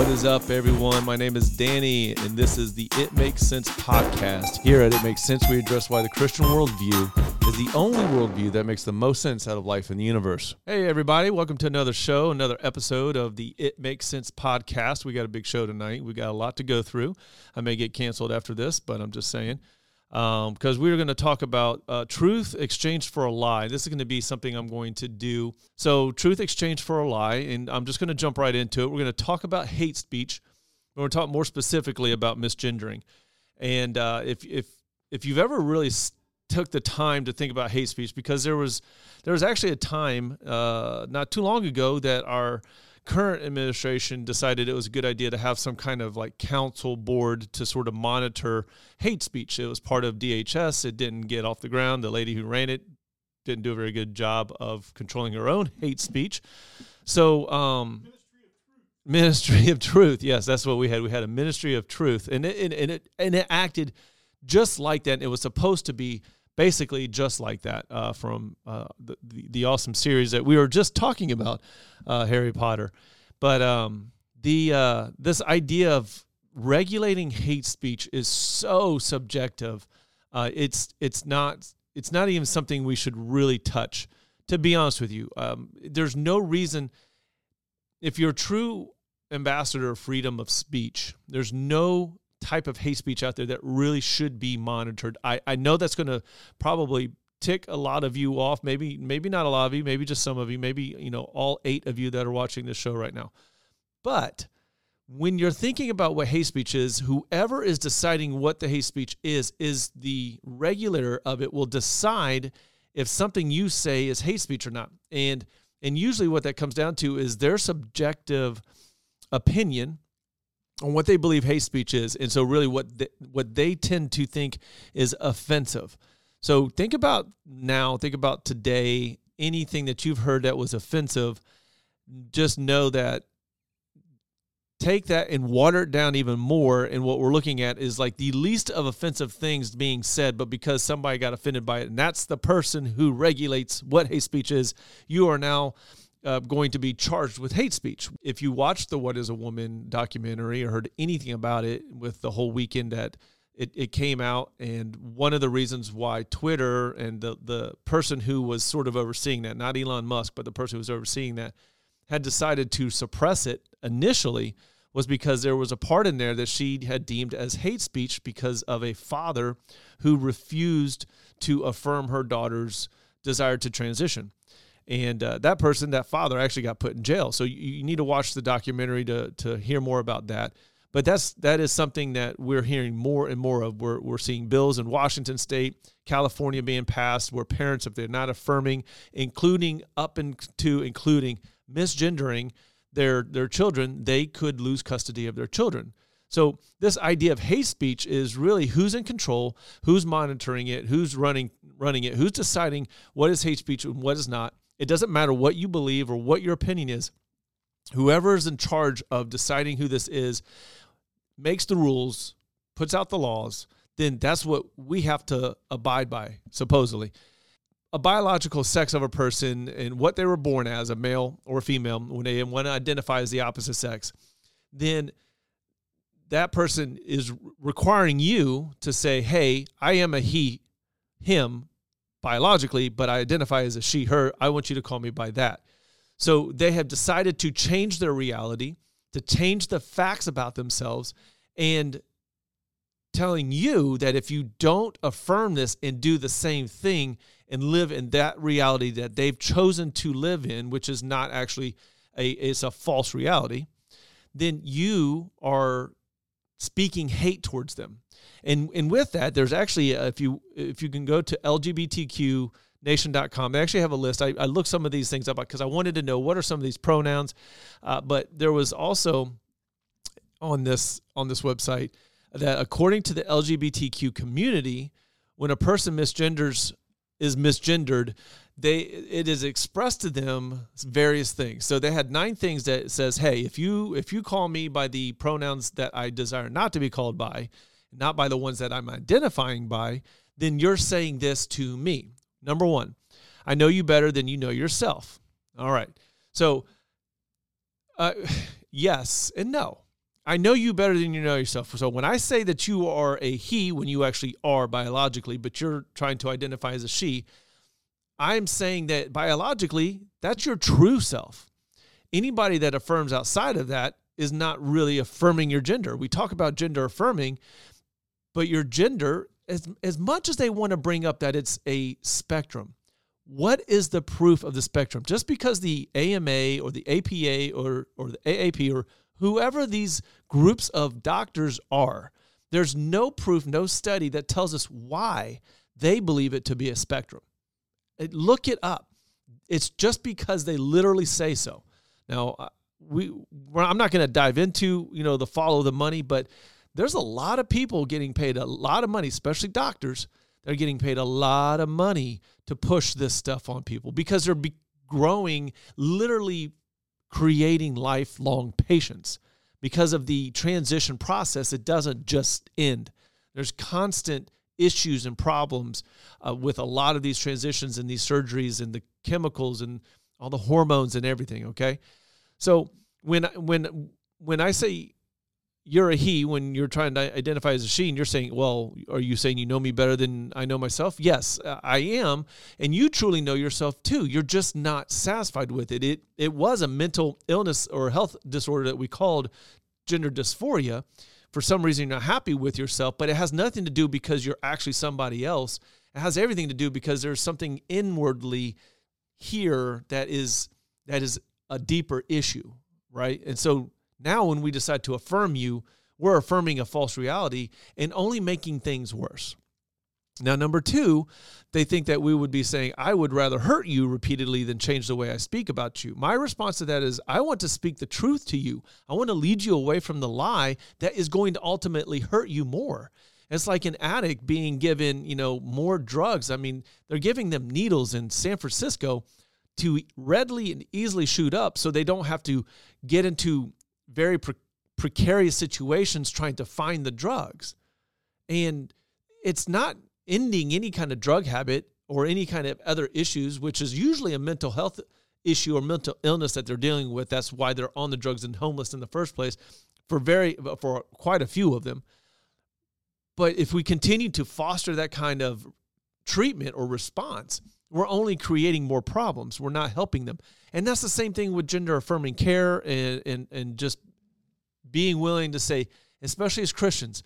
What is up, everyone? My name is Danny, and this is the It Makes Sense podcast. Here at It Makes Sense, we address why the Christian worldview is the only worldview that makes the most sense out of life in the universe. Hey, everybody, welcome to another show, another episode of the It Makes Sense podcast. We got a big show tonight. We got a lot to go through. I may get canceled after this, but I'm just saying because um, we're going to talk about uh, truth exchanged for a lie. This is going to be something I'm going to do. So, truth exchanged for a lie, and I'm just going to jump right into it. We're going to talk about hate speech. We're going to talk more specifically about misgendering. And uh, if if if you've ever really took the time to think about hate speech, because there was there was actually a time uh, not too long ago that our current administration decided it was a good idea to have some kind of like council board to sort of monitor hate speech. It was part of DHS. It didn't get off the ground. The lady who ran it didn't do a very good job of controlling her own hate speech. So, um, Ministry of Truth. Yes, that's what we had. We had a Ministry of Truth, and it, and, it and it acted just like that. It was supposed to be basically just like that uh, from uh, the, the, awesome series that we were just talking about, uh, Harry Potter. But um, the uh, this idea of regulating hate speech is so subjective. Uh, it's it's not it's not even something we should really touch. To be honest with you, um, there's no reason if you're a true ambassador of freedom of speech, there's no type of hate speech out there that really should be monitored. I, I know that's going to probably tick a lot of you off. Maybe maybe not a lot of you, maybe just some of you, maybe you know all eight of you that are watching this show right now. But when you're thinking about what hate speech is, whoever is deciding what the hate speech is is the regulator of it will decide if something you say is hate speech or not. And and usually what that comes down to is their subjective opinion on what they believe hate speech is, and so really what they, what they tend to think is offensive. So think about now, think about today, anything that you've heard that was offensive. Just know that take that and water it down even more. And what we're looking at is like the least of offensive things being said, but because somebody got offended by it, and that's the person who regulates what hate speech is, you are now uh, going to be charged with hate speech. If you watched the What is a Woman documentary or heard anything about it with the whole weekend that it, it came out, and one of the reasons why Twitter and the, the person who was sort of overseeing that, not Elon Musk, but the person who was overseeing that, had decided to suppress it initially was because there was a part in there that she had deemed as hate speech because of a father who refused to affirm her daughter's desire to transition and uh, that person, that father, actually got put in jail. So you, you, need to watch the documentary to to hear more about that. But that's that is something that we're hearing more and more of. We're we're seeing bills in Washington State, California being passed, where parents, if they're not affirming, including up into including misgendering their their children, they could lose custody of their children. So this idea of hate speech is really who's in control, who's monitoring it, who's running running it, who's deciding what is hate speech and what is not. It doesn't matter what you believe or what your opinion is. Whoever is in charge of deciding who this is makes the rules, puts out the laws, then that's what we have to abide by, supposedly. A biological sex of a person and what they were born as, a male or a female, when they want to identify as the opposite sex, then that person is requiring you to say, hey, I am a he, him, biologically, but I identify as a she, her. I want you to call me by that. So they have decided to change their reality, to change the facts about themselves, and telling you that if you don't affirm this and do the same thing and live in that reality that they've chosen to live in, which is not actually a it's a false reality, then you are speaking hate towards them. And and with that, there's actually uh, if you if you can go to LGBTQnation.com, they actually have a list. I, I looked some of these things up because I wanted to know what are some of these pronouns. Uh, but there was also on this on this website that according to the LGBTQ community, when a person misgenders is misgendered, they it is expressed to them various things. So they had nine things that says, "Hey, if you if you call me by the pronouns that I desire not to be called by, not by the ones that I'm identifying by, then you're saying this to me. Number one, I know you better than you know yourself. All right. So, uh, yes and no. I know you better than you know yourself. So when I say that you are a he when you actually are biologically, but you're trying to identify as a she, I'm saying that biologically, that's your true self. Anybody that affirms outside of that is not really affirming your gender. We talk about gender affirming, but your gender, as, as much as they want to bring up that it's a spectrum, what is the proof of the spectrum? Just because the AMA or the APA or, or the AAP or whoever these groups of doctors are, there's no proof, no study that tells us why they believe it to be a spectrum. Look it up. It's just because they literally say so. Now, uh, we I'm not going to dive into you know the follow the money, but there's a lot of people getting paid a lot of money, especially doctors. They're getting paid a lot of money to push this stuff on people because they're be- growing, literally creating lifelong patients. Because of the transition process, it doesn't just end. There's constant issues and problems uh, with a lot of these transitions and these surgeries and the chemicals and all the hormones and everything. Okay, so when when when I say you're a he when you're trying to identify as a she and you're saying well are you saying you know me better than i know myself? Yes uh, i am. And you truly know yourself too. You're just not satisfied with it. It it was a mental illness or health disorder that we called gender dysphoria. For some reason you're not happy with yourself, but it has nothing to do because you're actually somebody else. It has everything to do because there's something inwardly here that is that is a deeper issue, right? And so now when we decide to affirm you, we're affirming a false reality and only making things worse. Now, number two, they think that we would be saying, I would rather hurt you repeatedly than change the way I speak about you. My response to that is, I want to speak the truth to you. I want to lead you away from the lie that is going to ultimately hurt you more. It's like an addict being given, you know, more drugs. I mean, they're giving them needles in San Francisco to readily and easily shoot up so they don't have to get into very pre- precarious situations trying to find the drugs. And it's not ending any kind of drug habit or any kind of other issues, which is usually a mental health issue or mental illness that they're dealing with. That's why they're on the drugs and homeless in the first place for very for quite a few of them. But if we continue to foster that kind of treatment or response, we're only creating more problems. We're not helping them. And that's the same thing with gender affirming care and, and, and just being willing to say, especially as Christians,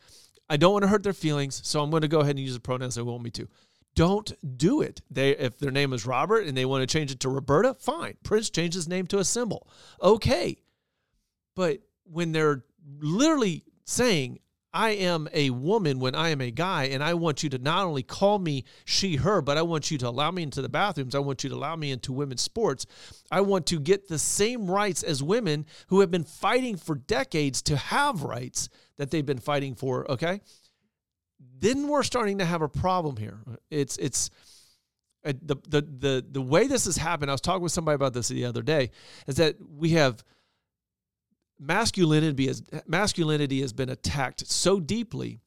I don't want to hurt their feelings, so I'm going to go ahead and use the pronouns they want me to. Don't do it. They if their name is Robert and they want to change it to Roberta, fine. Prince changed his name to a symbol. Okay. But when they're literally saying, I am a woman when I am a guy, and I want you to not only call me she, her, but I want you to allow me into the bathrooms. I want you to allow me into women's sports. I want to get the same rights as women who have been fighting for decades to have rights that they've been fighting for. Okay. Then we're starting to have a problem here. It's, it's, uh, the, the the the way this has happened, I was talking with somebody about this the other day, is that we have masculinity has masculinity has been attacked so deeply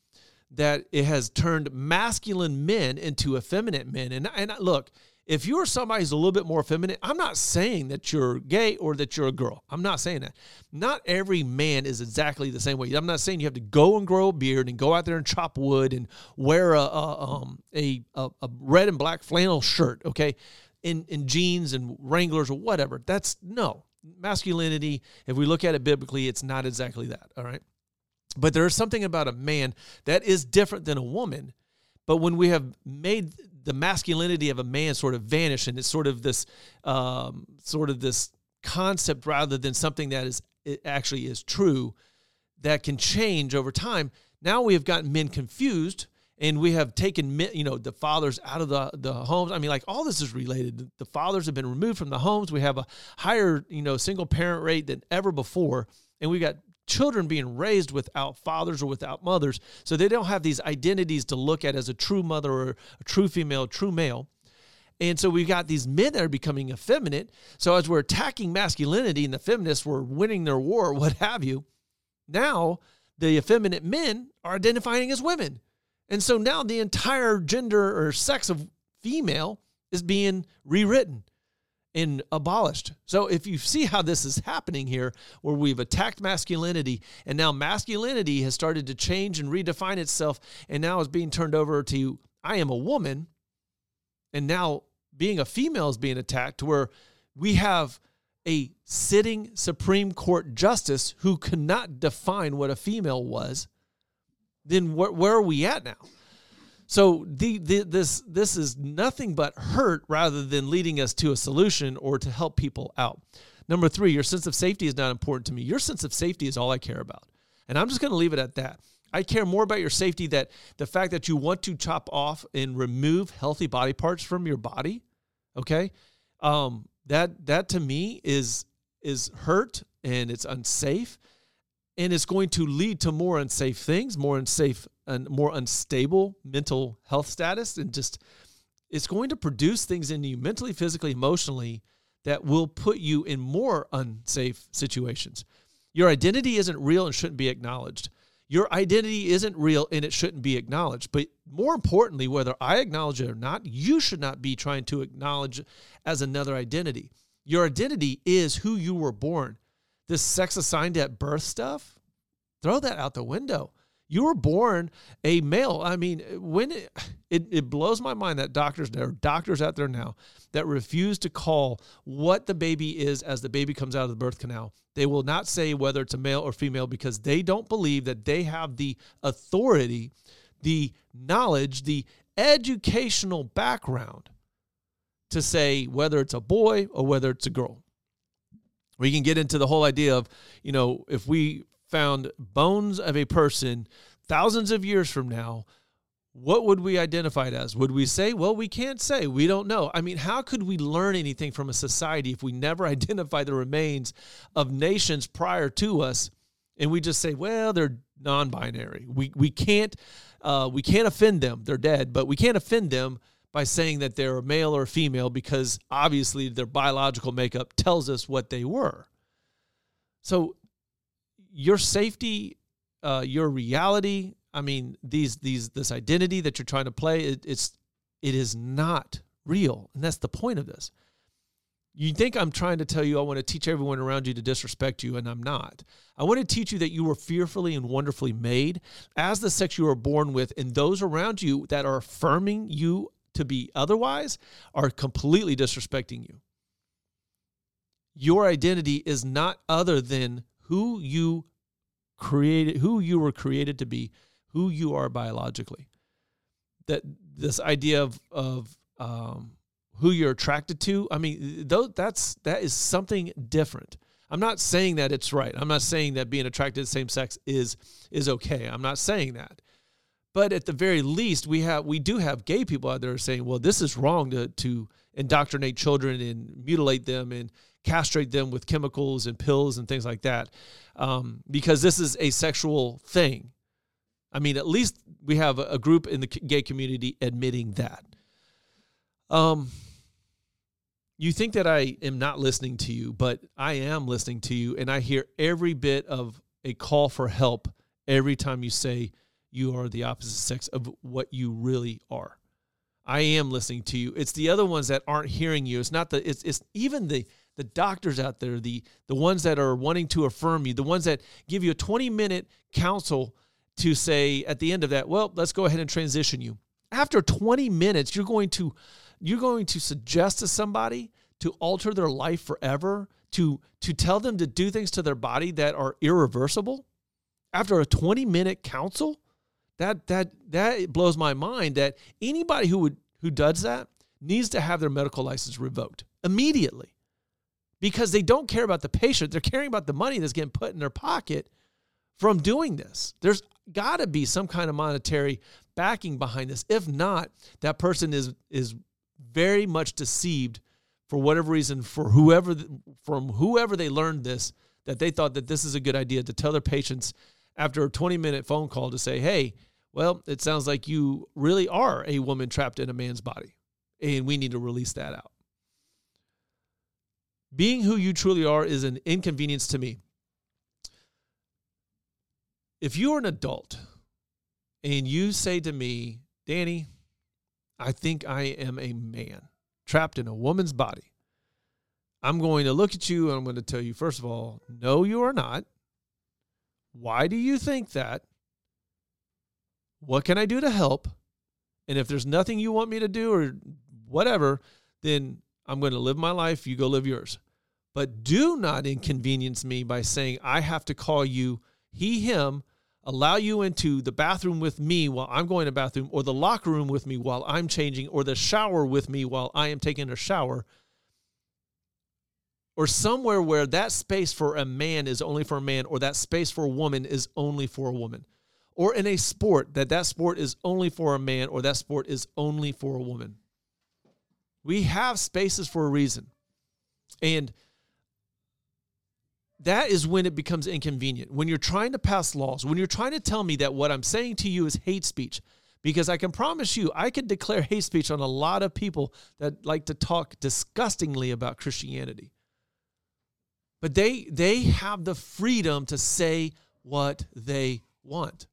that it has turned masculine men into effeminate men. And and look, if you're somebody who's a little bit more feminine, I'm not saying that you're gay or that you're a girl. I'm not saying that. Not every man is exactly the same way. I'm not saying you have to go and grow a beard and go out there and chop wood and wear a a, um, a, a, a red and black flannel shirt, okay, in in jeans and Wranglers or whatever. That's no masculinity, if we look at it biblically, it's not exactly that. All right. But there is something about a man that is different than a woman. But when we have made the masculinity of a man sort of vanish, and it's sort of this, um, sort of this concept rather than something that is actually is true, that can change over time. Now we have gotten men confused and we have taken you know the fathers out of the the homes. I mean like all this is related. The fathers have been removed from the homes. We have a higher you know single parent rate than ever before and we've got children being raised without fathers or without mothers. So they don't have these identities to look at as a true mother or a true female true male. And so we've got these men that are becoming effeminate. So as we're attacking masculinity and the feminists were winning their war what have you now the effeminate men are identifying as women and so now the entire gender or sex of female is being rewritten. and abolished. So if you see how this is happening here, where we've attacked masculinity, and now masculinity has started to change and redefine itself, and now is being turned over to I am a woman, and now being a female is being attacked, where we have a sitting Supreme Court justice who cannot define what a female was, then where, where are we at now? So the, the, this this is nothing but hurt rather than leading us to a solution or to help people out. Number three, your sense of safety is not important to me. Your sense of safety is all I care about, and I'm just going to leave it at that. I care more about your safety that the fact that you want to chop off and remove healthy body parts from your body. Okay, um, that that to me is is hurt and it's unsafe and it's going to lead to more unsafe things, more unsafe and more unstable mental health status, and just it's going to produce things in you mentally, physically, emotionally that will put you in more unsafe situations. Your identity isn't real and shouldn't be acknowledged. Your identity isn't real and it shouldn't be acknowledged. But more importantly, whether I acknowledge it or not, you should not be trying to acknowledge as another identity. Your identity is who you were born this sex assigned at birth stuff, throw that out the window. You were born a male. I mean, when it, it, it blows my mind that doctors, there are doctors out there now that refuse to call what the baby is as the baby comes out of the birth canal. They will not say whether it's a male or female because they don't believe that they have the authority, the knowledge, the educational background to say whether it's a boy or whether it's a girl we can get into the whole idea of, you know, if we found bones of a person thousands of years from now, what would we identify it as? Would we say, well, we can't say, we don't know? I mean, how could we learn anything from a society if we never identify the remains of nations prior to us and we just say, well, they're non-binary. We we can't uh, we can't offend them. They're dead, but we can't offend them by saying that they're male or female because obviously their biological makeup tells us what they were. So your safety, uh, your reality, I mean these these this identity that you're trying to play, it, it's it is not real, and that's the point of this. You think I'm trying to tell you I want to teach everyone around you to disrespect you, and I'm not. I want to teach you that you were fearfully and wonderfully made as the sex you were born with, and those around you that are affirming you to be otherwise are completely disrespecting you. Your identity is not other than who you created, who you were created to be, who you are biologically. That this idea of of um, who you're attracted to, I mean, though that's that is something different. I'm not saying that it's right. I'm not saying that being attracted to same sex is is okay. I'm not saying that. But at the very least, we have we do have gay people out there saying, well, this is wrong to to indoctrinate children and mutilate them and castrate them with chemicals and pills and things like that, um, because this is a sexual thing. I mean, at least we have a group in the gay community admitting that. Um, you think that I am not listening to you, but I am listening to you, and I hear every bit of a call for help every time you say you are the opposite sex of what you really are. I am listening to you. It's the other ones that aren't hearing you. It's not the it's it's even the the doctors out there, the the ones that are wanting to affirm you, the ones that give you a 20 minute counsel to say at the end of that, well, let's go ahead and transition you. After 20 minutes, you're going to you're going to suggest to somebody to alter their life forever, to to tell them to do things to their body that are irreversible. After a 20 minute counsel, that that that blows my mind that anybody who would who does that needs to have their medical license revoked immediately because they don't care about the patient. They're caring about the money that's getting put in their pocket from doing this. There's got to be some kind of monetary backing behind this. If not that person is is very much deceived for whatever reason for whoever from whoever they learned this that they thought that this is a good idea to tell their patients after a 20 minute phone call to say hey well, it sounds like you really are a woman trapped in a man's body, and we need to release that out. Being who you truly are is an inconvenience to me. If you're an adult and you say to me, Danny, I think I am a man trapped in a woman's body, I'm going to look at you and I'm going to tell you, first of all, no, you are not. Why do you think that? What can I do to help? And if there's nothing you want me to do or whatever, then I'm going to live my life. You go live yours. But do not inconvenience me by saying I have to call you he, him, allow you into the bathroom with me while I'm going to bathroom, or the locker room with me while I'm changing, or the shower with me while I am taking a shower, or somewhere where that space for a man is only for a man, or that space for a woman is only for a woman, or in a sport that that sport is only for a man, or that sport is only for a woman. We have spaces for a reason. And that is when it becomes inconvenient. When you're trying to pass laws, when you're trying to tell me that what I'm saying to you is hate speech, because I can promise you, I can declare hate speech on a lot of people that like to talk disgustingly about Christianity. But they they have the freedom to say what they want.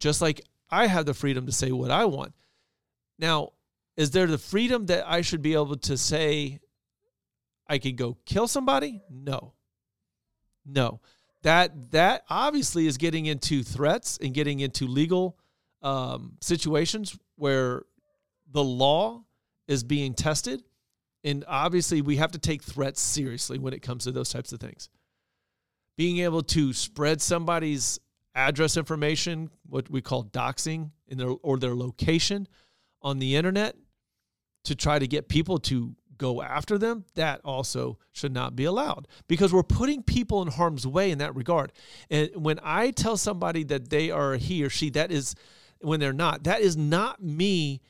Just like I have the freedom to say what I want. Now, is there the freedom that I should be able to say I could go kill somebody? No. No, that that obviously is getting into threats and getting into legal um, situations where the law is being tested, and obviously we have to take threats seriously when it comes to those types of things. Being able to spread somebody's address information, what we call doxing, in their, or their location on the internet, to try to get people to go after them, that also should not be allowed because we're putting people in harm's way in that regard. And when I tell somebody that they are he or she, that is when they're not, that is not me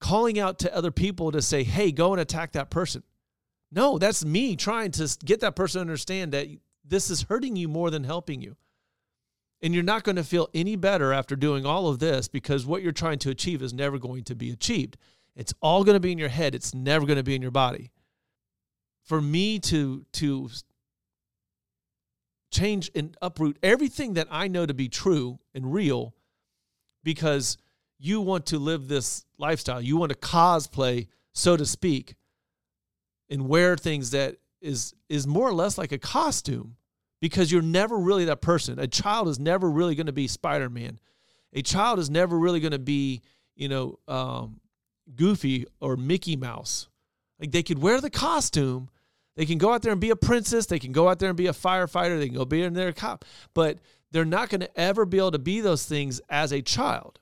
calling out to other people to say, hey, go and attack that person. No, that's me trying to get that person to understand that this is hurting you more than helping you. And you're not going to feel any better after doing all of this because what you're trying to achieve is never going to be achieved. It's all going to be in your head. It's never going to be in your body. For me to to change and uproot everything that I know to be true and real because you want to live this lifestyle. You want to cosplay, so to speak, and wear things that is is more or less like a costume because you're never really that person. A child is never really going to be Spider-Man. A child is never really going to be, you know, um, Goofy or Mickey Mouse. Like they could wear the costume. They can go out there and be a princess. They can go out there and be a firefighter. They can go be in cop. But they're not going to ever be able to be those things as a child.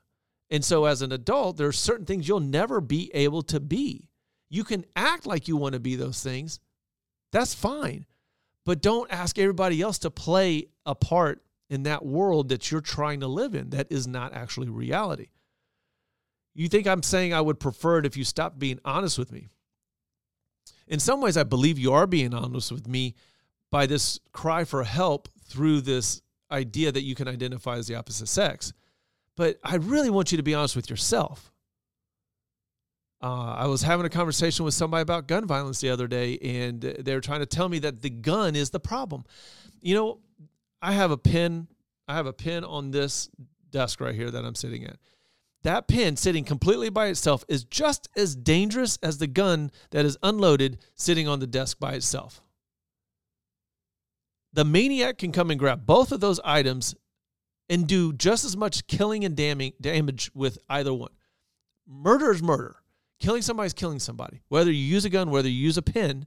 And so as an adult, there are certain things you'll never be able to be. You can act like you want to be those things. That's fine. But don't ask everybody else to play a part in that world that you're trying to live in that is not actually reality. You think I'm saying I would prefer it if you stopped being honest with me? In some ways, I believe you are being honest with me by this cry for help through this idea that you can identify as the opposite sex. But I really want you to be honest with yourself. Uh, I was having a conversation with somebody about gun violence the other day, and they were trying to tell me that the gun is the problem. You know, I have a pin. I have a pin on this desk right here that I'm sitting at that pin sitting completely by itself is just as dangerous as the gun that is unloaded sitting on the desk by itself. The maniac can come and grab both of those items and do just as much killing and damage with either one. Murder is murder. Killing somebody is killing somebody. Whether you use a gun, whether you use a pin,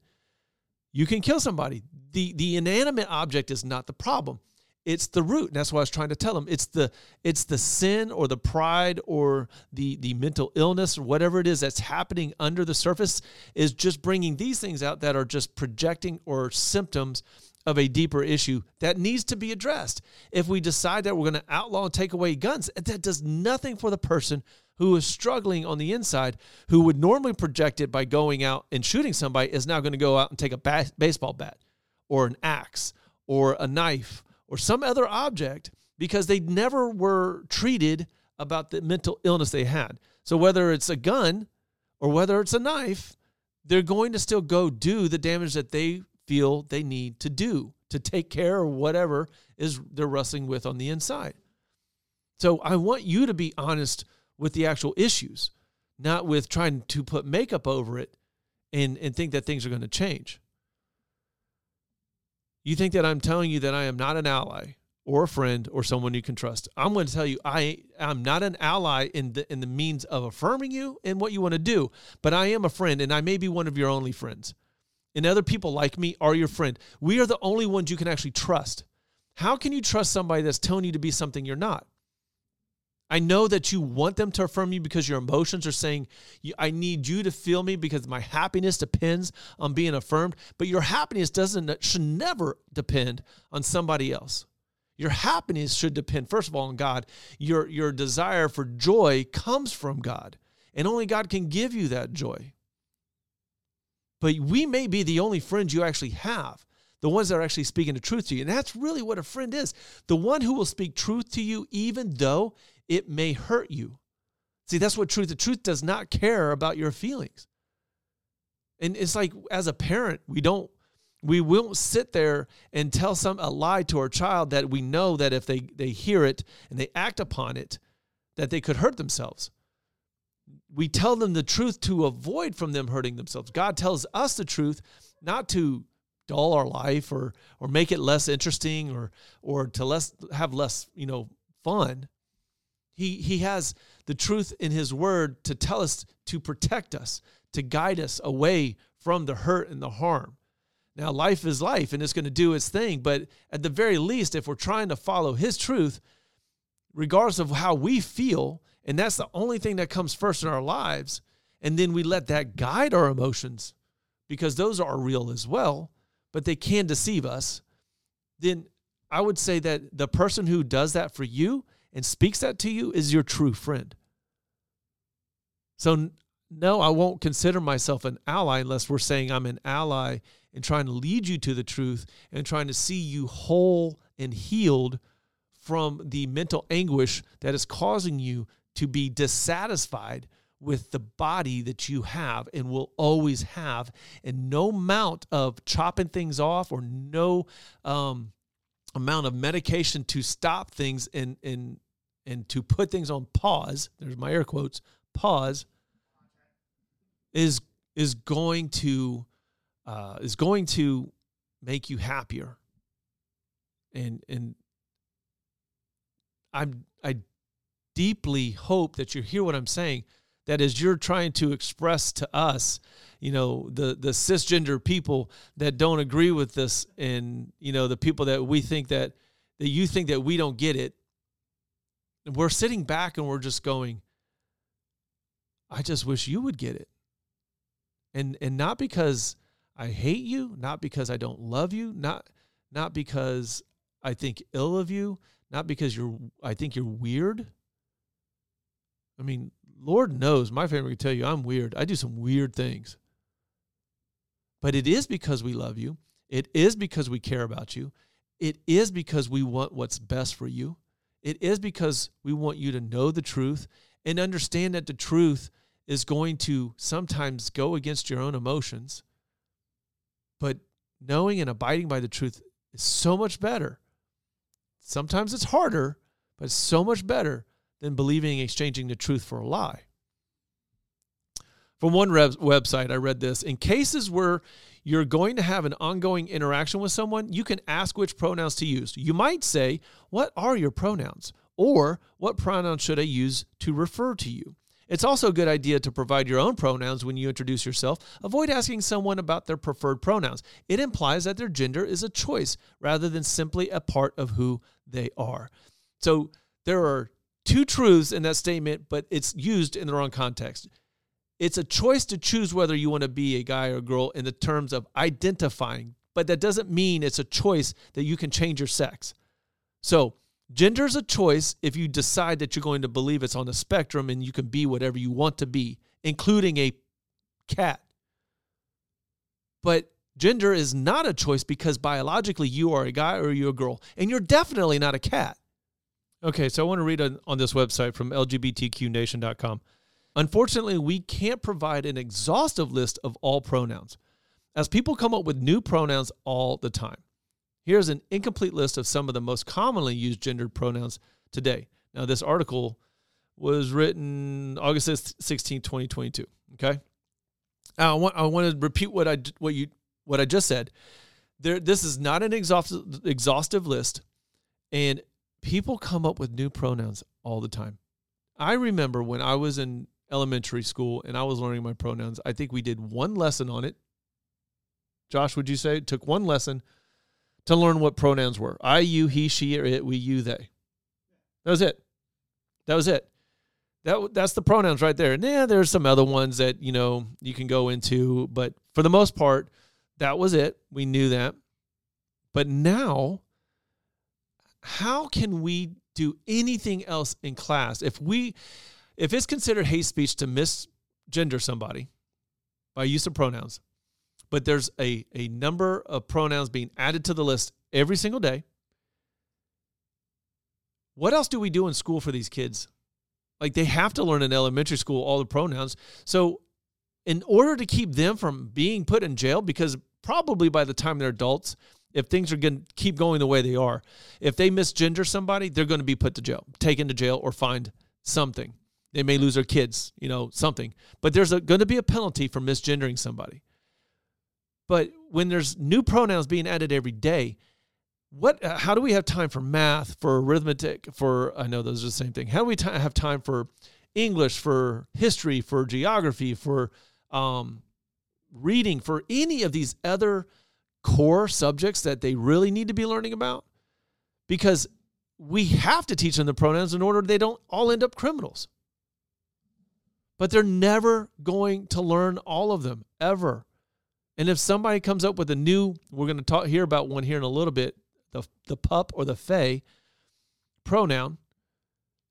you can kill somebody. The, the inanimate object is not the problem. It's the root. And that's what I was trying to tell them. It's the it's the sin or the pride or the the mental illness or whatever it is that's happening under the surface is just bringing these things out that are just projecting or symptoms of a deeper issue that needs to be addressed. If we decide that we're going to outlaw and take away guns, that does nothing for the person who is struggling on the inside, who would normally project it by going out and shooting somebody, is now going to go out and take a baseball bat or an axe or a knife or some other object because they never were treated about the mental illness they had. So whether it's a gun or whether it's a knife, they're going to still go do the damage that they feel they need to do to take care of whatever is they're wrestling with on the inside. So I want you to be honest with the actual issues, not with trying to put makeup over it and, and think that things are going to change. You think that I'm telling you that I am not an ally or a friend or someone you can trust. I'm going to tell you I am not an ally in the in the means of affirming you and what you want to do, but I am a friend and I may be one of your only friends. And other people like me are your friend. We are the only ones you can actually trust. How can you trust somebody that's telling you to be something you're not? I know that you want them to affirm you because your emotions are saying, I need you to feel me because my happiness depends on being affirmed. But your happiness doesn't should never depend on somebody else. Your happiness should depend, first of all, on God. Your, your desire for joy comes from God, and only God can give you that joy. But we may be the only friends you actually have the ones that are actually speaking the truth to you. And that's really what a friend is the one who will speak truth to you, even though it may hurt you. See, that's what truth, the truth does not care about your feelings. And it's like as a parent, we don't, we won't sit there and tell some a lie to our child that we know that if they, they hear it and they act upon it, that they could hurt themselves. We tell them the truth to avoid from them hurting themselves. God tells us the truth not to dull our life or or make it less interesting or or to less have less, you know, fun. He, he has the truth in his word to tell us to protect us, to guide us away from the hurt and the harm. Now, life is life and it's going to do its thing, but at the very least, if we're trying to follow his truth, regardless of how we feel, and that's the only thing that comes first in our lives, and then we let that guide our emotions because those are real as well, but they can deceive us, then I would say that the person who does that for you and speaks that to you is your true friend. So, no, I won't consider myself an ally unless we're saying I'm an ally and trying to lead you to the truth and trying to see you whole and healed from the mental anguish that is causing you to be dissatisfied with the body that you have and will always have. And no amount of chopping things off or no um, amount of medication to stop things and and and to put things on pause there's my air quotes pause is is going to uh, is going to make you happier and and i'm i deeply hope that you hear what i'm saying that as you're trying to express to us you know the the cisgender people that don't agree with this and you know the people that we think that that you think that we don't get it And we're sitting back and we're just going i just wish you would get it. And and not because i hate you not because i don't love you not not because i think ill of you not because you're i think you're weird i mean Lord knows my family can tell you I'm weird. I do some weird things. But it is because we love you. It is because we care about you. It is because we want what's best for you. It is because we want you to know the truth and understand that the truth is going to sometimes go against your own emotions. But knowing and abiding by the truth is so much better. Sometimes it's harder, but it's so much better than believing exchanging the truth for a lie. From one website, I read this In cases where you're going to have an ongoing interaction with someone, you can ask which pronouns to use. You might say, What are your pronouns? Or, What pronouns should I use to refer to you? It's also a good idea to provide your own pronouns when you introduce yourself. Avoid asking someone about their preferred pronouns. It implies that their gender is a choice rather than simply a part of who they are. So, there are two truths in that statement, but it's used in the wrong context. It's a choice to choose whether you want to be a guy or a girl in the terms of identifying, but that doesn't mean it's a choice that you can change your sex. So, gender is a choice if you decide that you're going to believe it's on the spectrum and you can be whatever you want to be, including a cat. But gender is not a choice because biologically you are a guy or you're a girl, and you're definitely not a cat. Okay, so I want to read on, on this website from LGBTQNation.com. Unfortunately, we can't provide an exhaustive list of all pronouns, as people come up with new pronouns all the time. Here's an incomplete list of some of the most commonly used gendered pronouns today. Now, this article was written August 16, 2022. Okay. I want, I want to repeat what I, what, you, what I just said. there this is not an exhaustive exhaustive list and people come up with new pronouns all the time. I remember when I was in elementary school and I was learning my pronouns, I think we did one lesson on it. Josh, would you say it took one lesson to learn what pronouns were? I, you, he, she, or it, we, you, they. That was it. That was it. That that's the pronouns right there. And yeah, there's some other ones that, you know, you can go into, but for the most part, that was it. We knew that. But now how can we do anything else in class? If we if it's considered hate speech to misgender somebody by use of pronouns but there's a, a number of pronouns being added to the list every single day what else do we do in school for these kids? Like they have to learn in elementary school all the pronouns. So in order to keep them from being put in jail because probably by the time they're adults if things are going to keep going the way they are, if they misgender somebody, they're going to be put to jail, taken to jail, or fined something. They may lose their kids, you know, something. But there's going to be a penalty for misgendering somebody. But when there's new pronouns being added every day, what? How do we have time for math, for arithmetic, for I know those are the same thing. How do we t- have time for English, for history, for geography, for um, reading, for any of these other core subjects that they really need to be learning about because we have to teach them the pronouns in order they don't all end up criminals. But they're never going to learn all of them ever. And if somebody comes up with a new, we're going to talk here about one here in a little bit, the the pup or the fae pronoun.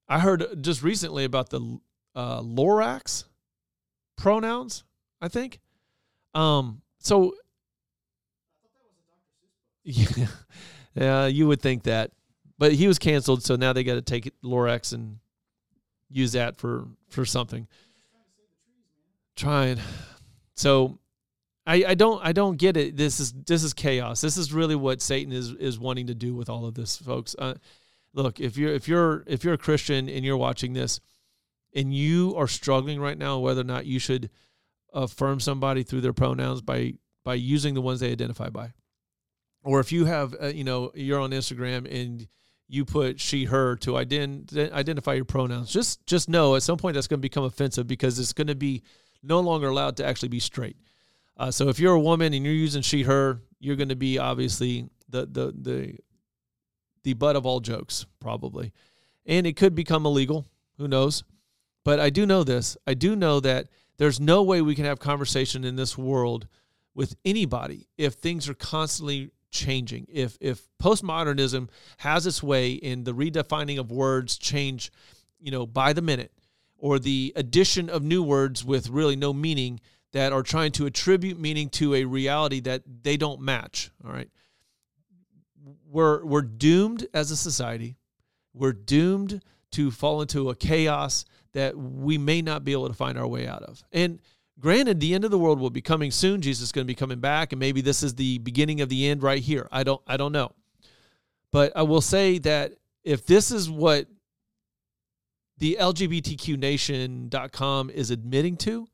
I heard just recently about the uh, Lorax pronouns. I think. Um, so yeah, yeah, you would think that, but he was canceled, so now they got to take Lorax and use that for for something. Trying, so I, I don't I don't get it. This is this is chaos. This is really what Satan is is wanting to do with all of this, folks. Uh, look, if you're if you're if you're a Christian and you're watching this, and you are struggling right now whether or not you should affirm somebody through their pronouns by by using the ones they identify by or if you have uh, you know you're on Instagram and you put she her to ident- identify your pronouns just just know at some point that's going to become offensive because it's going to be no longer allowed to actually be straight. Uh, so if you're a woman and you're using she her you're going to be obviously the the the the butt of all jokes probably. And it could become illegal who knows? But i do know this i do know that there's no way we can have conversation in this world with anybody if things are constantly changing. If if postmodernism has its way in the redefining of words change, you know, by the minute, or the addition of new words with really no meaning that are trying to attribute meaning to a reality that they don't match. All right. We're we're doomed as a society. We're doomed to fall into a chaos that we may not be able to find our way out of. And Granted, the end of the world will be coming soon. Jesus is going to be coming back, and maybe this is the beginning of the end right here. I don't I don't know. But I will say that if this is what the LGBTQnation.com is admitting to,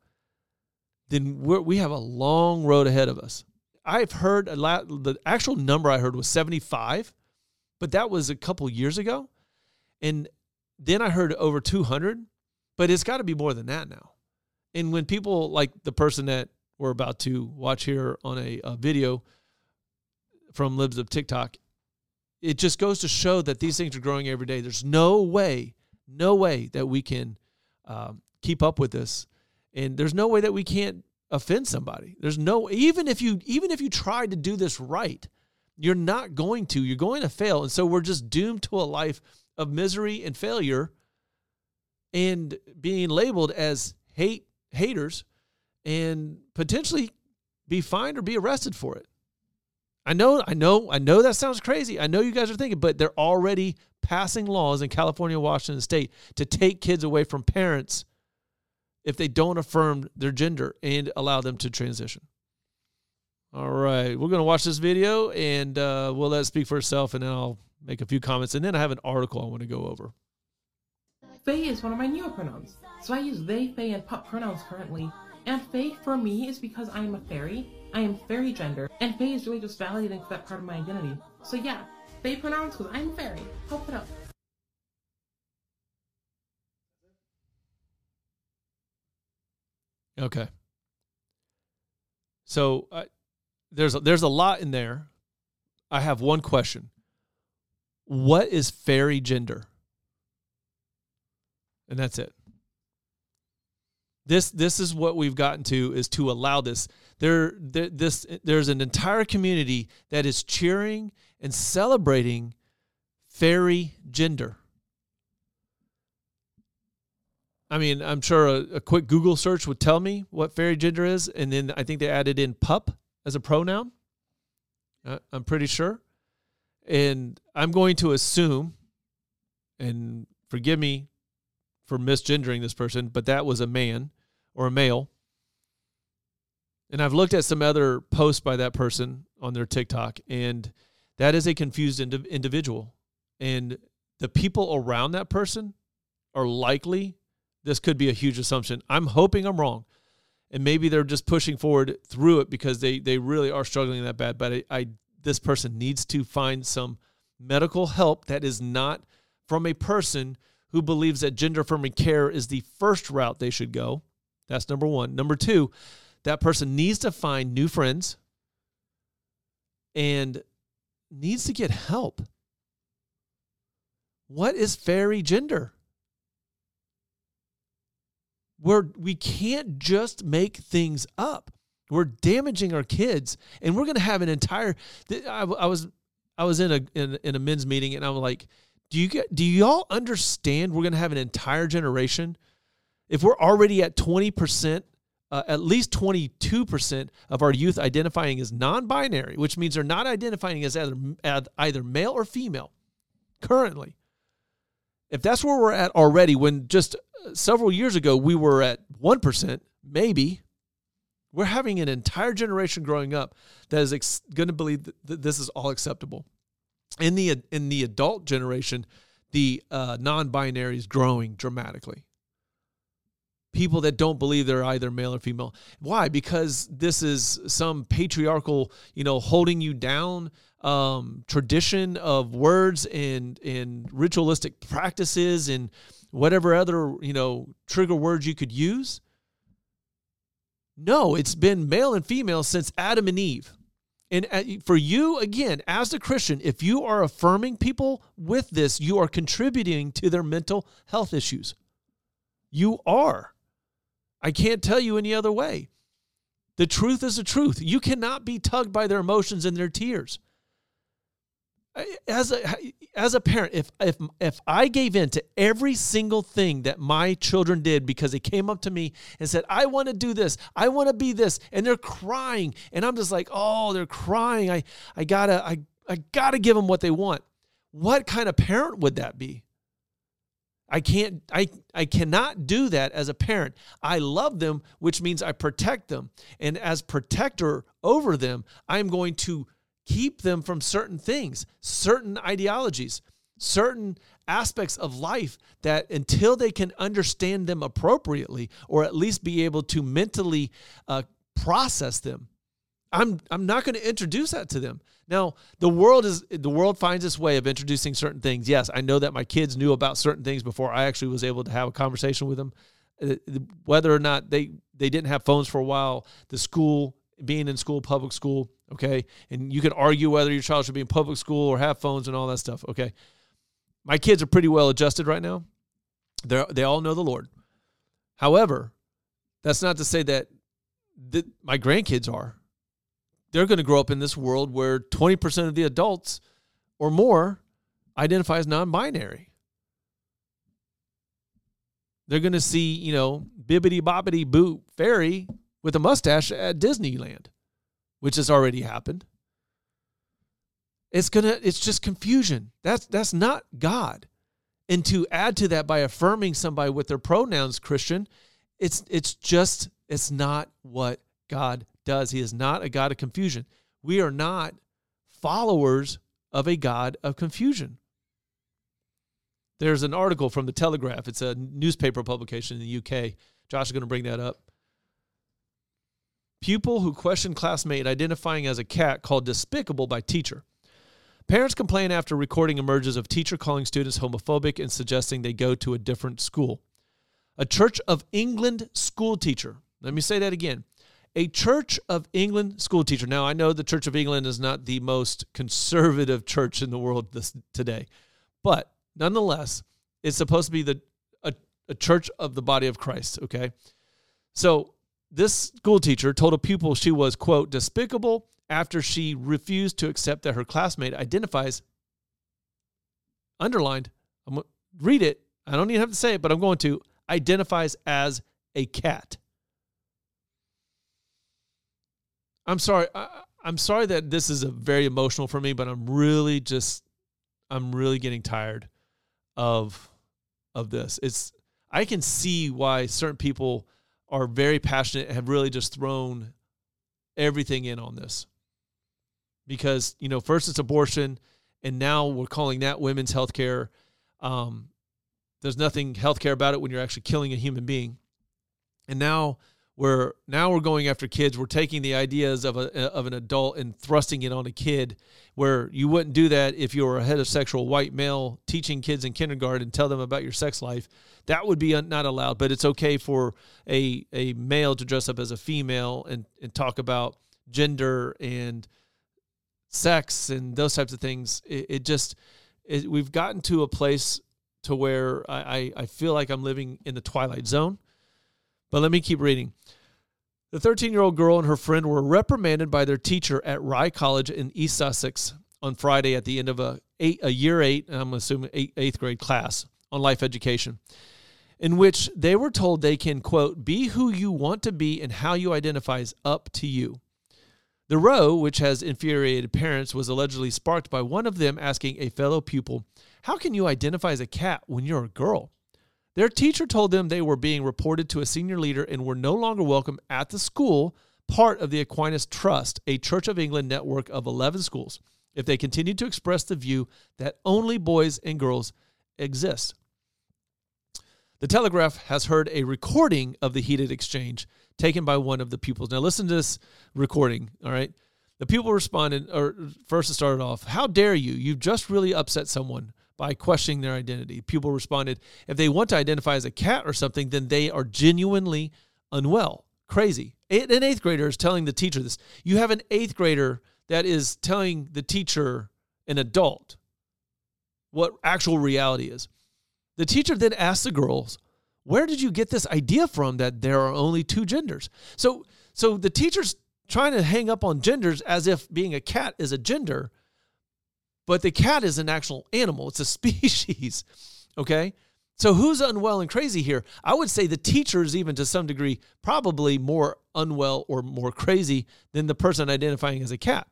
then we have a long road ahead of us. I've heard a lot, the actual number I heard was 75, but that was a couple years ago. And then I heard over 200, but it's got to be more than that now. And when people like the person that we're about to watch here on a, a video from Libs of TikTok, it just goes to show that these things are growing every day. There's no way, no way that we can um, keep up with this, and there's no way that we can't offend somebody. There's no even if you even if you try to do this right, you're not going to. You're going to fail, and so we're just doomed to a life of misery and failure, and being labeled as hate haters and potentially be fined or be arrested for it. I know, I know, I know that sounds crazy. I know you guys are thinking, but they're already passing laws in California, Washington state to take kids away from parents if they don't affirm their gender and allow them to transition. All right, we're going to watch this video and uh, we'll let it speak for itself, and then I'll make a few comments, and then I have an article I want to go over. They is one of my newer pronouns. So I use they, they, and pup pronouns currently. And they for me is because I am a fairy. I am fairy gender, and Fae is really just validating for that part of my identity. So yeah, Fae pronouns because I'm fairy. Help it up. Okay. So uh, there's a, there's a lot in there. I have one question. What is fairy gender? And that's it. This this is what we've gotten to is to allow this. There, there this there's an entire community that is cheering and celebrating fairy gender. I mean, I'm sure a, a, quick Google search would tell me what fairy gender is, and then I think they added in pup as a pronoun. Uh, I'm pretty sure, and I'm going to assume, and forgive me for misgendering this person, but that was a man or a male. And I've looked at some other posts by that person on their TikTok, and that is a confused ind- individual. And the people around that person are likely this could be a huge assumption. I'm hoping I'm wrong. And maybe they're just pushing forward through it because they they really are struggling that bad. But I, I this person needs to find some medical help that is not from a person who believes that gender affirming care is the first route they should go. That's number one. Number two, that person needs to find new friends and needs to get help. What is fairy gender? We're, we can't just make things up. We're damaging our kids, and we're going to have an entire. I, I was I was in a in, in a men's meeting, and I'm like, do you get do y'all understand? We're going to have an entire generation. If we're already at twenty percent uh, at least 22% of our youth identifying as non-binary, which means they're not identifying as either, either male or female currently. If that's where we're at already, when just several years ago we were at 1%, maybe. We're having an entire generation growing up that is ex- going to believe that this is all acceptable. In the in the adult generation, the uh, non-binary is growing dramatically. People that don't believe they're either male or female. Why? Because this is some patriarchal, you know, holding you down um, tradition of words and and ritualistic practices and whatever other, you know, trigger words you could use? No, it's been male and female since Adam and Eve. And uh, for you, again, as a Christian, if you are affirming people with this, you are contributing to their mental health issues. You are. I can't tell you any other way. The truth is the truth. You cannot be tugged by their emotions and their tears as a as a parent if if if I gave in to every single thing that my children did because they came up to me and said I want to do this I want to be this and they're crying and I'm just like oh they're crying I I got to I I got to give them what they want what kind of parent would that be I can't I I cannot do that as a parent. I love them, which means I protect them. And as protector over them, I'm going to keep them from certain things, certain ideologies, certain aspects of life that until they can understand them appropriately or at least be able to mentally uh, process them i'm i'm not going to introduce that to them. Now the world is the world finds its way of introducing certain things. Yes i know that my kids knew about certain things before i actually was able to have a conversation with them. Uh, whether or not they they didn't have phones for a while the school being in school public school okay? And you can argue whether your child should be in public school or have phones and all that stuff, okay? My kids are pretty well adjusted right now. They they all know the Lord. However, that's not to say that my grandkids are. They're going to grow up in this world where 20% of the adults or more identify as non-binary. They're going to see, you know, bibbity bobbity boo fairy with a mustache at Disneyland which has already happened. It's gonna it's just confusion. That's that's not God. And to add to that by affirming somebody with their pronouns Christian, it's it's just it's not what God does. He is not a God of confusion. We are not followers of a God of confusion. There's an article from the Telegraph. It's a newspaper publication in the UK. Josh is going to bring that up Pupil who questioned classmate identifying as a cat called despicable by teacher. Parents complain after recording emerges of teacher calling students homophobic and suggesting they go to a different school. A Church of England school teacher. Let me say that again. A Church of England school teacher. Now, I know the Church of England is not the most conservative church in the world this, today, but nonetheless, it's supposed to be the a, a church of the body of Christ, okay? So, this school teacher told a pupil she was, quote, despicable after she refused to accept that her classmate identifies, underlined, I'm read it. I don't even have to say it, but I'm going to, identifies as a cat. I'm sorry. I, I'm sorry that this is a very emotional for me, but I'm really just, I'm really getting tired of, of this. It's, I can see why certain people are very passionate and have really just thrown everything in on this. Because you know first it's abortion and now we're calling that women's health care um, there's nothing healthcare about it when you're actually killing a human being. And now we're now we're going after kids we're taking the ideas of a of an adult and thrusting it on a kid where you wouldn't do that if you were a heterosexual white male teaching kids in kindergarten and tell them about your sex life that would be not allowed but it's okay for a a male to dress up as a female and and talk about gender and sex and those types of things. It, it just it, we've gotten to a place to where I, I feel like I'm living in the twilight zone. But let me keep reading. The 13 year old girl and her friend were reprimanded by their teacher at Rye College in East Sussex on Friday at the end of a eight, a year eight, I'm assuming eight, eighth grade class on life education, in which they were told they can quote be who you want to be and how you identify is up to you. The row, which has infuriated parents, was allegedly sparked by one of them asking a fellow pupil, How can you identify as a cat when you're a girl? Their teacher told them they were being reported to a senior leader and were no longer welcome at the school, part of the Aquinas Trust, a Church of England network of 11 schools, if they continued to express the view that only boys and girls exist. The Telegraph has heard a recording of the heated exchange taken by one of the pupils. Now, listen to this recording, all right? The pupil responded, or first it started off, How dare you? You've just really upset someone by questioning their identity. People responded, If they want to identify as a cat or something, then they are genuinely unwell. Crazy. An eighth grader is telling the teacher this. You have an eighth grader that is telling the teacher, an adult, what actual reality is. The teacher then asked the girls, "Where did you get this idea from that there are only two genders?" So, so the teacher's trying to hang up on genders as if being a cat is a gender, but the cat is an actual animal. It's a species. Okay? So who's unwell and crazy here? I would say the teacher is even to some degree probably more unwell or more crazy than the person identifying as a cat.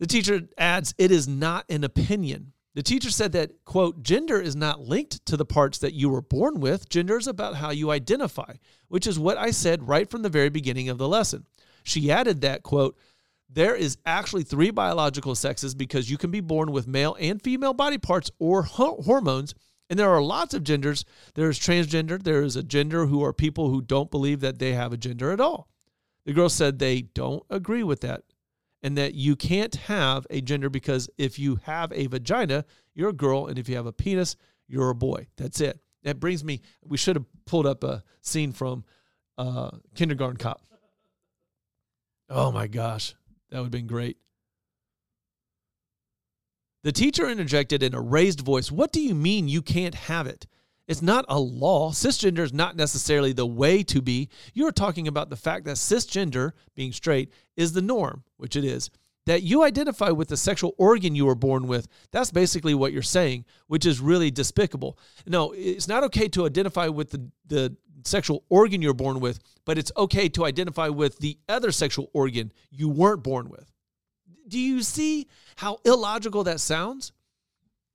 The teacher adds, it is not an opinion. The teacher said that, quote, gender is not linked to the parts that you were born with. Gender is about how you identify, which is what I said right from the very beginning of the lesson. She added that, quote, there is actually three biological sexes because you can be born with male and female body parts or ho- hormones. And there are lots of genders. There's transgender. There is a gender who are people who don't believe that they have a gender at all. The girl said they don't agree with that and that you can't have a gender because if you have a vagina, you're a girl, and if you have a penis, you're a boy. That's it. That brings me, we should have pulled up a scene from uh, Kindergarten Cop. Oh my gosh, that would have been great. The teacher interjected in a raised voice, What do you mean you can't have it? It's not a law. Cisgender is not necessarily the way to be. You're talking about the fact that cisgender, being straight, is the norm, which it is. That you identify with the sexual organ you were born with, that's basically what you're saying, which is really despicable. No, it's not okay to identify with the, the sexual organ you're born with, but it's okay to identify with the other sexual organ you weren't born with. Do you see how illogical that sounds?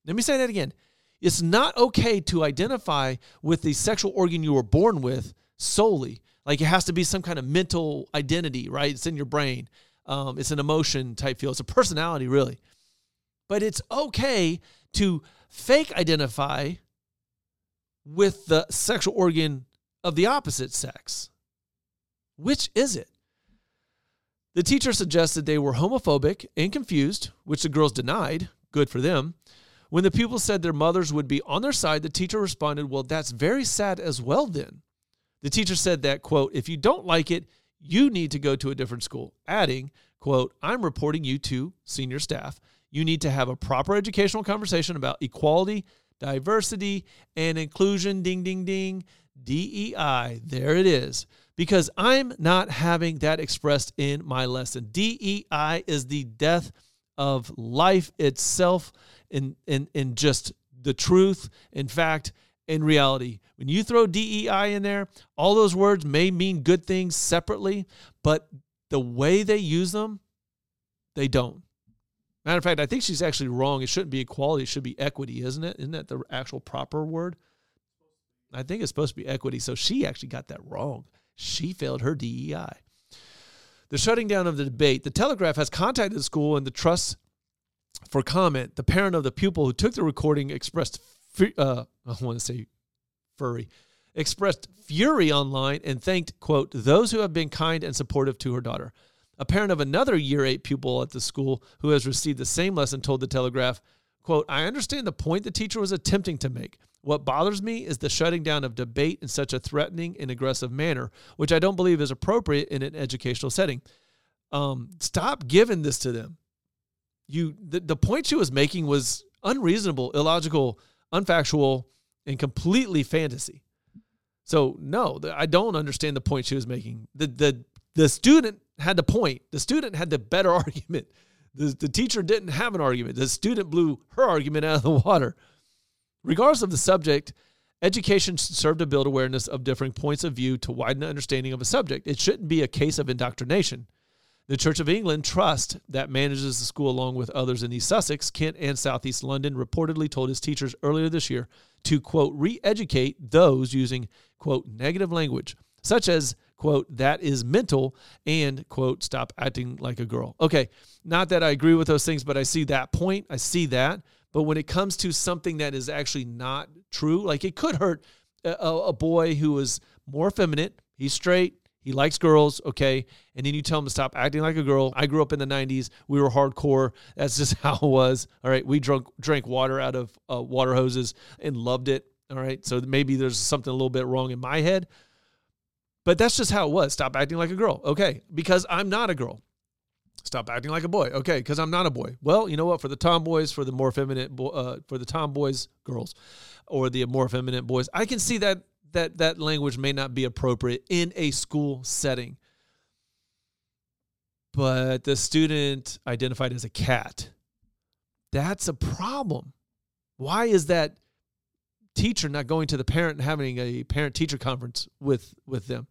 Let me say that again. It's not okay to identify with the sexual organ you were born with solely. Like it has to be some kind of mental identity, right? It's in your brain. Um, it's an emotion type feel. It's a personality, really. But it's okay to fake identify with the sexual organ of the opposite sex. Which is it? The teacher suggested they were homophobic and confused, which the girls denied. Good for them. When the pupils said their mothers would be on their side, the teacher responded, Well, that's very sad as well, then. The teacher said that, quote, if you don't like it, you need to go to a different school, adding, quote, I'm reporting you to senior staff. You need to have a proper educational conversation about equality, diversity, and inclusion. Ding, ding, ding. DEI. There it is. Because I'm not having that expressed in my lesson. DEI is the death of life itself in, in, in just the truth. In fact, in reality. When you throw DEI in there, all those words may mean good things separately, but the way they use them, they don't. Matter of fact, I think she's actually wrong. It shouldn't be equality, it should be equity, isn't it? Isn't that the actual proper word? I think it's supposed to be equity. So she actually got that wrong. She failed her DEI. The shutting down of the debate. The Telegraph has contacted the school and the trust for comment. The parent of the pupil who took the recording expressed uh, I want to say furry, expressed fury online and thanked, quote, those who have been kind and supportive to her daughter. A parent of another year eight pupil at the school who has received the same lesson told the Telegraph, quote, I understand the point the teacher was attempting to make. What bothers me is the shutting down of debate in such a threatening and aggressive manner, which I don't believe is appropriate in an educational setting. Um, stop giving this to them. You the, the point she was making was unreasonable, illogical, unfactual, and completely fantasy. So no, I don't understand the point she was making. The the the student had the point. The student had the better argument. The, the teacher didn't have an argument. The student blew her argument out of the water. Regardless of the subject, education should serve to build awareness of differing points of view to widen the understanding of a subject. It shouldn't be a case of indoctrination. The Church of England Trust, that manages the school along with others in East Sussex, Kent, and Southeast London, reportedly told his teachers earlier this year to, quote, re educate those using, quote, negative language, such as, quote, that is mental, and, quote, stop acting like a girl. Okay, not that I agree with those things, but I see that point. I see that. But when it comes to something that is actually not true, like it could hurt a, a boy who is more effeminate, he's straight, he likes girls, okay? And then you tell him to stop acting like a girl. I grew up in the 90s. We were hardcore. That's just how it was. All right. We drunk, drank water out of uh, water hoses and loved it. All right. So maybe there's something a little bit wrong in my head. But that's just how it was. Stop acting like a girl. Okay. Because I'm not a girl. Stop acting like a boy. Okay. Because I'm not a boy. Well, you know what? For the tomboys, for the more feminine, uh, for the tomboys, girls, or the more feminine boys, I can see that that that language may not be appropriate in a school setting. But the student identified as a cat, that's a problem. Why is that teacher not going to the parent and having a parent teacher conference with with them?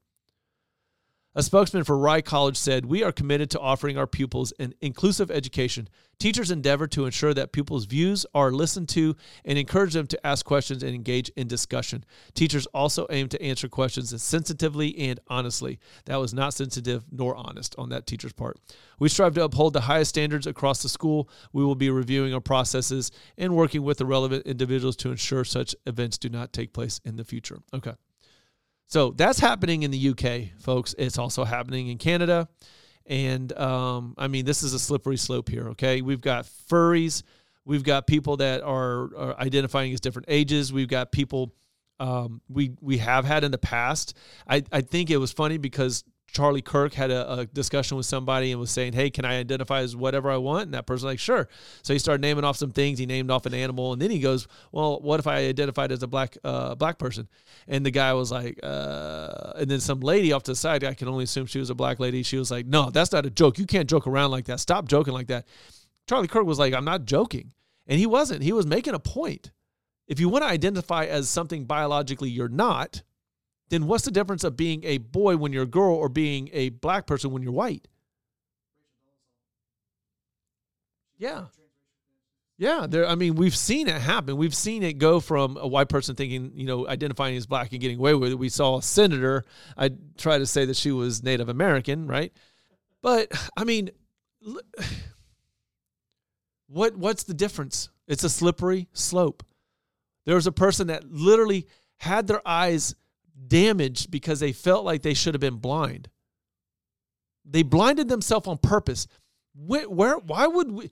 A spokesman for Rye College said, We are committed to offering our pupils an inclusive education. Teachers endeavor to ensure that pupils' views are listened to and encourage them to ask questions and engage in discussion. Teachers also aim to answer questions sensitively and honestly. That was not sensitive nor honest on that teacher's part. We strive to uphold the highest standards across the school. We will be reviewing our processes and working with the relevant individuals to ensure such events do not take place in the future. Okay. So that's happening in the UK, folks. It's also happening in Canada. And um, I mean, this is a slippery slope here, okay? We've got furries. We've got people that are, are identifying as different ages. We've got people um, we we have had in the past. I, I think it was funny because Charlie Kirk had a, a, discussion with somebody and was saying, "Hey, can I identify as whatever I want?" And that person's like, "Sure." So he started naming off some things. He named off an animal, and then he goes, "Well, what if I identified as a black uh, black person?" And the guy was like, uh, and then some lady off to the side, I can only assume she was a black lady. She was like, "No, that's not a joke. You can't joke around like that. Stop joking like that." Charlie Kirk was like, "I'm not joking," and he wasn't. He was making a point. If you want to identify as something biologically you're not, then what's the difference of being a boy when you're a girl or being a black person when you're white? Yeah. Yeah, there. I mean, we've seen it happen. We've seen it go from a white person thinking, you know, identifying as black and getting away with it. We saw a senator. I try to say that she was Native American, right? But I mean, what what's the difference? It's a slippery slope. There was a person that literally had their eyes damaged because they felt like they should have been blind. they blinded themselves on purpose. Where, where why would we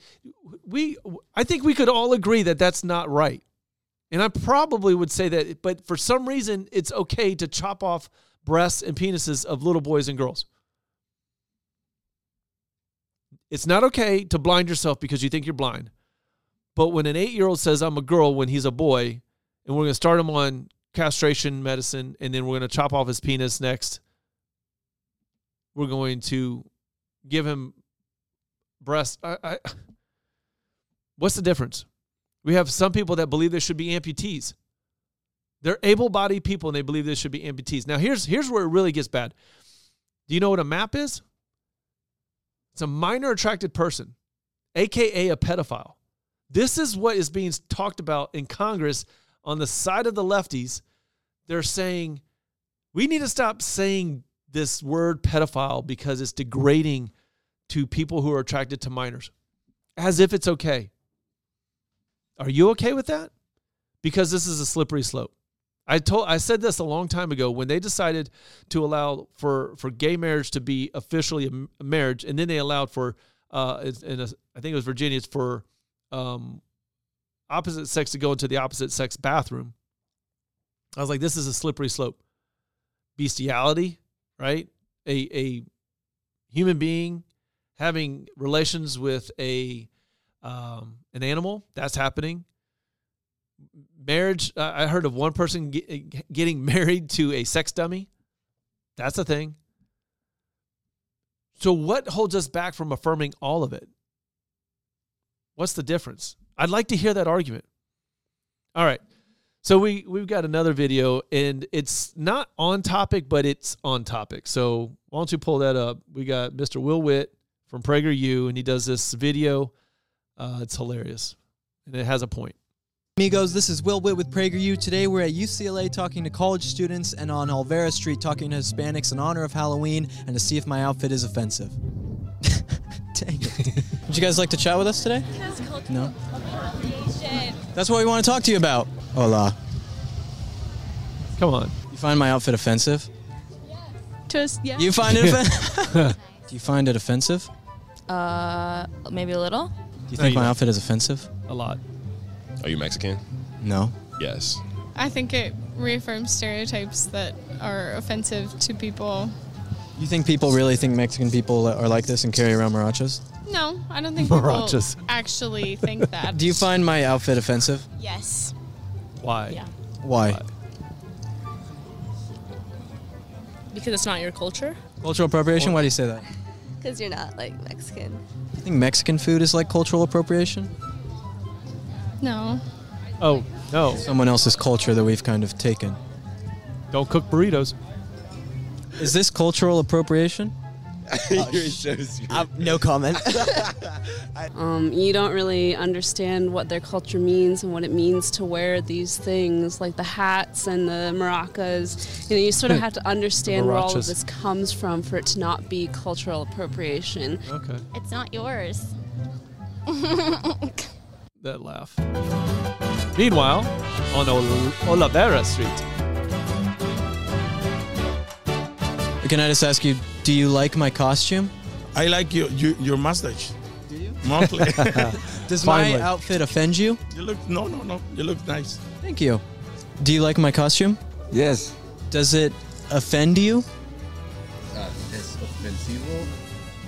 we I think we could all agree that that's not right. And I probably would say that but for some reason it's okay to chop off breasts and penises of little boys and girls. It's not okay to blind yourself because you think you're blind. But when an 8-year-old says I'm a girl when he's a boy and we're going to start him on castration medicine and then we're going to chop off his penis next we're going to give him breast. I, I, what's the difference? We have some people that believe there should be amputees. They're able-bodied people and they believe there should be amputees. Now here's here's where it really gets bad. Do you know what a MAP is? It's a minor attracted person, aka a pedophile. This is what is being talked about in Congress on the side of the lefties. They're saying we need to stop saying this word pedophile because it's degrading to people who are attracted to minors as if it's okay. Are you okay with that? Because this is a slippery slope. I told I said this a long time ago when they decided to allow for for gay marriage to be officially a marriage, and then they allowed for uh, in a, I think it was Virginia, it's for um, opposite sex to go into the opposite sex bathroom. I was like, this is a slippery slope. Bestiality, right? A a human being having relations with a um, an animal that's happening. Marriage. Uh, I heard of one person get, getting married to a sex dummy. That's a thing. So, what holds us back from affirming all of it? What's the difference? I'd like to hear that argument. All right. So we we've got another video, and it's not on topic, but it's on topic. So why don't you pull that up? We got Mr. Will Witt from PragerU, and he does this video. Uh, it's hilarious, and it has a point. Amigos, this is Will Witt with PragerU. Today we're at UCLA talking to college students and on Olvera Street talking to Hispanics in honor of Halloween and to see if my outfit is offensive. Dang it. Would you guys like to chat with us today? No. That's what we want to talk to you about. Hola. Come on. You find my outfit offensive? To us, yeah. You find it offensive? Do you find it offensive? uh, maybe a little. Do you think you my outfit is offensive? A lot. Are you Mexican? No. Yes. I think it reaffirms stereotypes that are offensive to people. You think people really think Mexican people are like this and carry around maracas? No, I don't think people Maracas. actually think that. Do you find my outfit offensive? Yes. Why? Yeah. Why? Why? Because it's not your culture. Cultural appropriation? Why do you say that? Because you're not like Mexican. You think Mexican food is like cultural appropriation? no. Oh no! Someone else's culture that we've kind of taken. Don't cook burritos. Is this cultural appropriation? no comment. Um, you don't really understand what their culture means and what it means to wear these things, like the hats and the maracas. You know, you sort of have to understand where all of this comes from for it to not be cultural appropriation. Okay. It's not yours. That laugh. Meanwhile, on Ol- Olivera Street. Can I just ask you, do you like my costume? I like your your, your mustache. Do you? Mostly. Does Finally. my outfit offend you? you look no no no. You look nice. Thank you. Do you like my costume? yes. Does it offend you?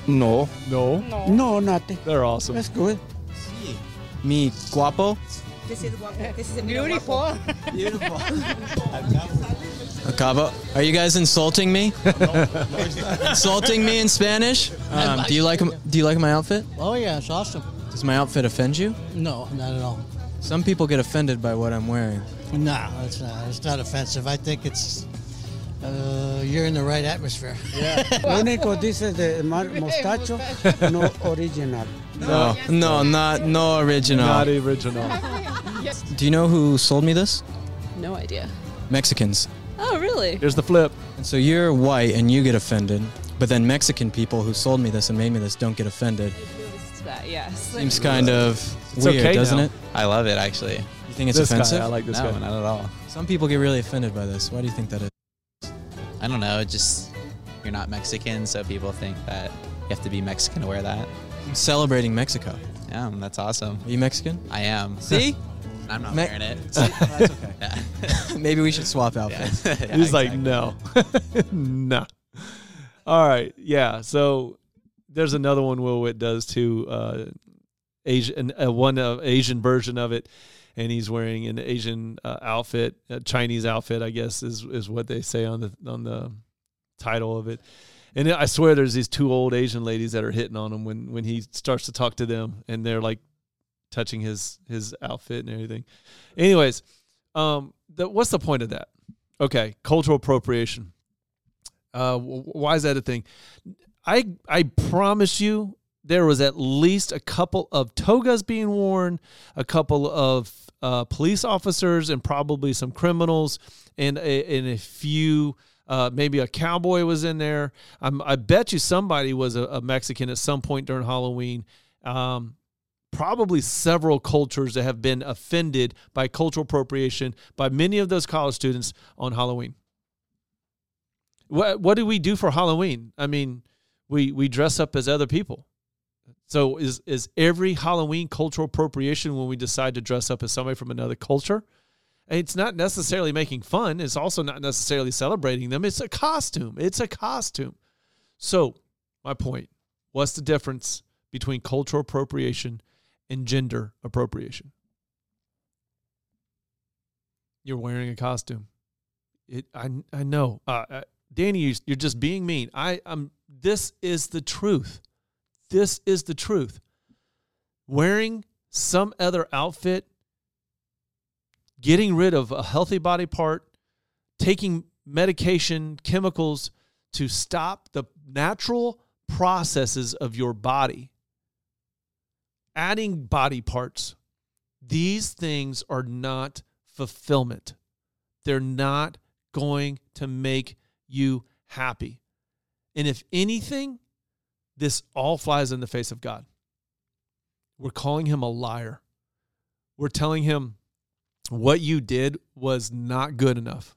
No. No, No, nothing. they're awesome. That's good. Me guapo? This is beautiful. Beautiful. Acabo. Are you guys insulting me? insulting me in Spanish? Um, do you like do you like my outfit? Oh yeah, it's awesome. Does my outfit offend you? No, not at all. Some people get offended by what I'm wearing. No, it's not. It's not offensive. I think it's uh, you're in the right atmosphere. Lo único dice de mar- mostacho, no original. No, no, not no original. Not original. Do you know who sold me this? No idea. Mexicans. Oh, really? Here's the flip. And so you're white and you get offended, but then Mexican people who sold me this and made me this don't get offended. Noticed that, yes. Seems kind of It's weird, okay doesn't now. it? I love it actually. You think it's this offensive? guy, I like this no, guy. not at all. Some people get really offended by this. Why do you think that is? I don't know. Just you're not Mexican, so people think that you have to be Mexican to wear that. I'm Celebrating Mexico. Yeah, that's awesome. Are you Mexican? I am. See? I'm not Me- wearing it. See? That's okay. Yeah. Maybe we should swap outfits. Yeah, He's like, exactly. no. no. All right. Yeah. So there's another one Will Witt does too. Uh, Asian, uh, one uh, Asian version of it, and he's wearing an Asian uh, outfit, a Chinese outfit, I guess is is what they say on the on the title of it. And I swear, there's these two old Asian ladies that are hitting on him when when he starts to talk to them, and they're like touching his his outfit and everything. Anyways, um, the, what's the point of that? Okay, cultural appropriation. Uh, why is that a thing? I I promise you, there was at least a couple of togas being worn, a couple of uh, police officers, and probably some criminals, and a, and a few. Uh, maybe a cowboy was in there. I'm, I bet you somebody was a, a Mexican at some point during Halloween. Um, probably several cultures that have been offended by cultural appropriation by many of those college students on Halloween. What what do we do for Halloween? I mean, we we dress up as other people. So is is every Halloween cultural appropriation when we decide to dress up as somebody from another culture? It's not necessarily making fun. It's also not necessarily celebrating them. It's a costume. It's a costume. So, my point what's the difference between cultural appropriation and gender appropriation? You're wearing a costume. It, I, I know. Uh, uh, Danny, you- you're just being mean. I, I'm. This is the truth. This is the truth. Wearing some other outfit, getting rid of a healthy body part, taking medication, chemicals to stop the natural processes of your body, adding body parts. These things are not fulfillment. They're not going to make you happy. And if anything, this all flies in the face of God. We're calling him a liar. We're telling him what you did was not good enough.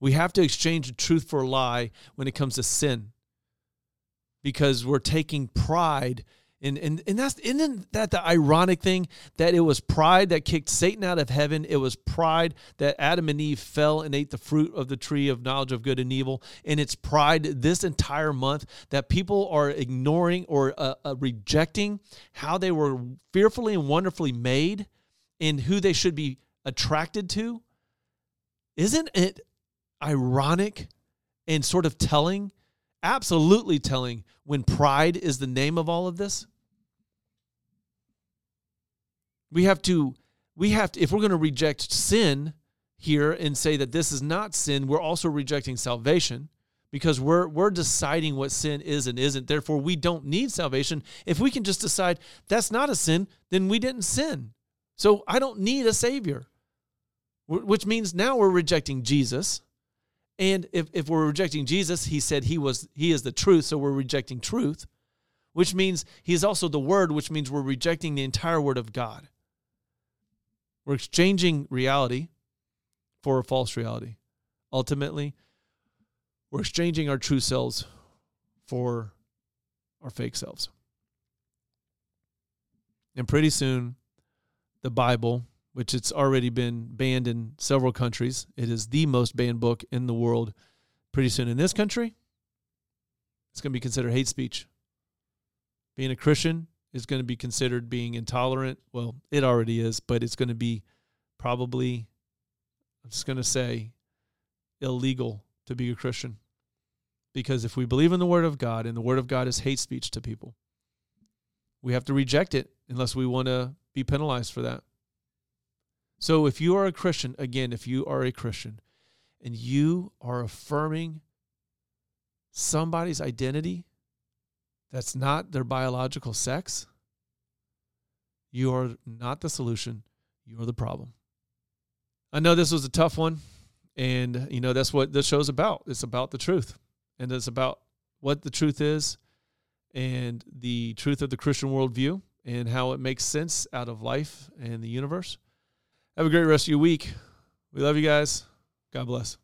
We have to exchange the truth for a lie when it comes to sin because we're taking pride and and and that's isn't that the ironic thing that it was pride that kicked Satan out of heaven. It was pride that Adam and Eve fell and ate the fruit of the tree of knowledge of good and evil. And it's pride this entire month that people are ignoring or uh, uh, rejecting how they were fearfully and wonderfully made and who they should be attracted to. Isn't it ironic and sort of telling? Absolutely telling when pride is the name of all of this. We have to, we have to, if we're going to reject sin here and say that this is not sin, we're also rejecting salvation because we're we're deciding what sin is and isn't. Therefore, we don't need salvation. If we can just decide that's not a sin, then we didn't sin. So I don't need a savior. Which means now we're rejecting Jesus. And if, if we're rejecting Jesus, he said he was he is the truth, so we're rejecting truth, which means he is also the word, which means we're rejecting the entire word of God. We're exchanging reality for a false reality. Ultimately, we're exchanging our true selves for our fake selves. And pretty soon, the Bible, which it's already been banned in several countries, it is the most banned book in the world. Pretty soon in this country, it's going to be considered hate speech. Being a Christian is going to be considered being intolerant. Well, it already is, but it's going to be probably, I'm just going to say, illegal to be a Christian. Because if we believe in the Word of God and the Word of God is hate speech to people, we have to reject it unless we want to be penalized for that. So if you are a Christian, again, if you are a Christian and you are affirming somebody's identity that's not their biological sex, you are not the solution. You are the problem. I know this was a tough one. And, you know, that's what this show's about. It's about the truth. And it's about what the truth is and the truth of the Christian worldview and how it makes sense out of life and the universe. Have a great rest of your week. We love you guys. God bless.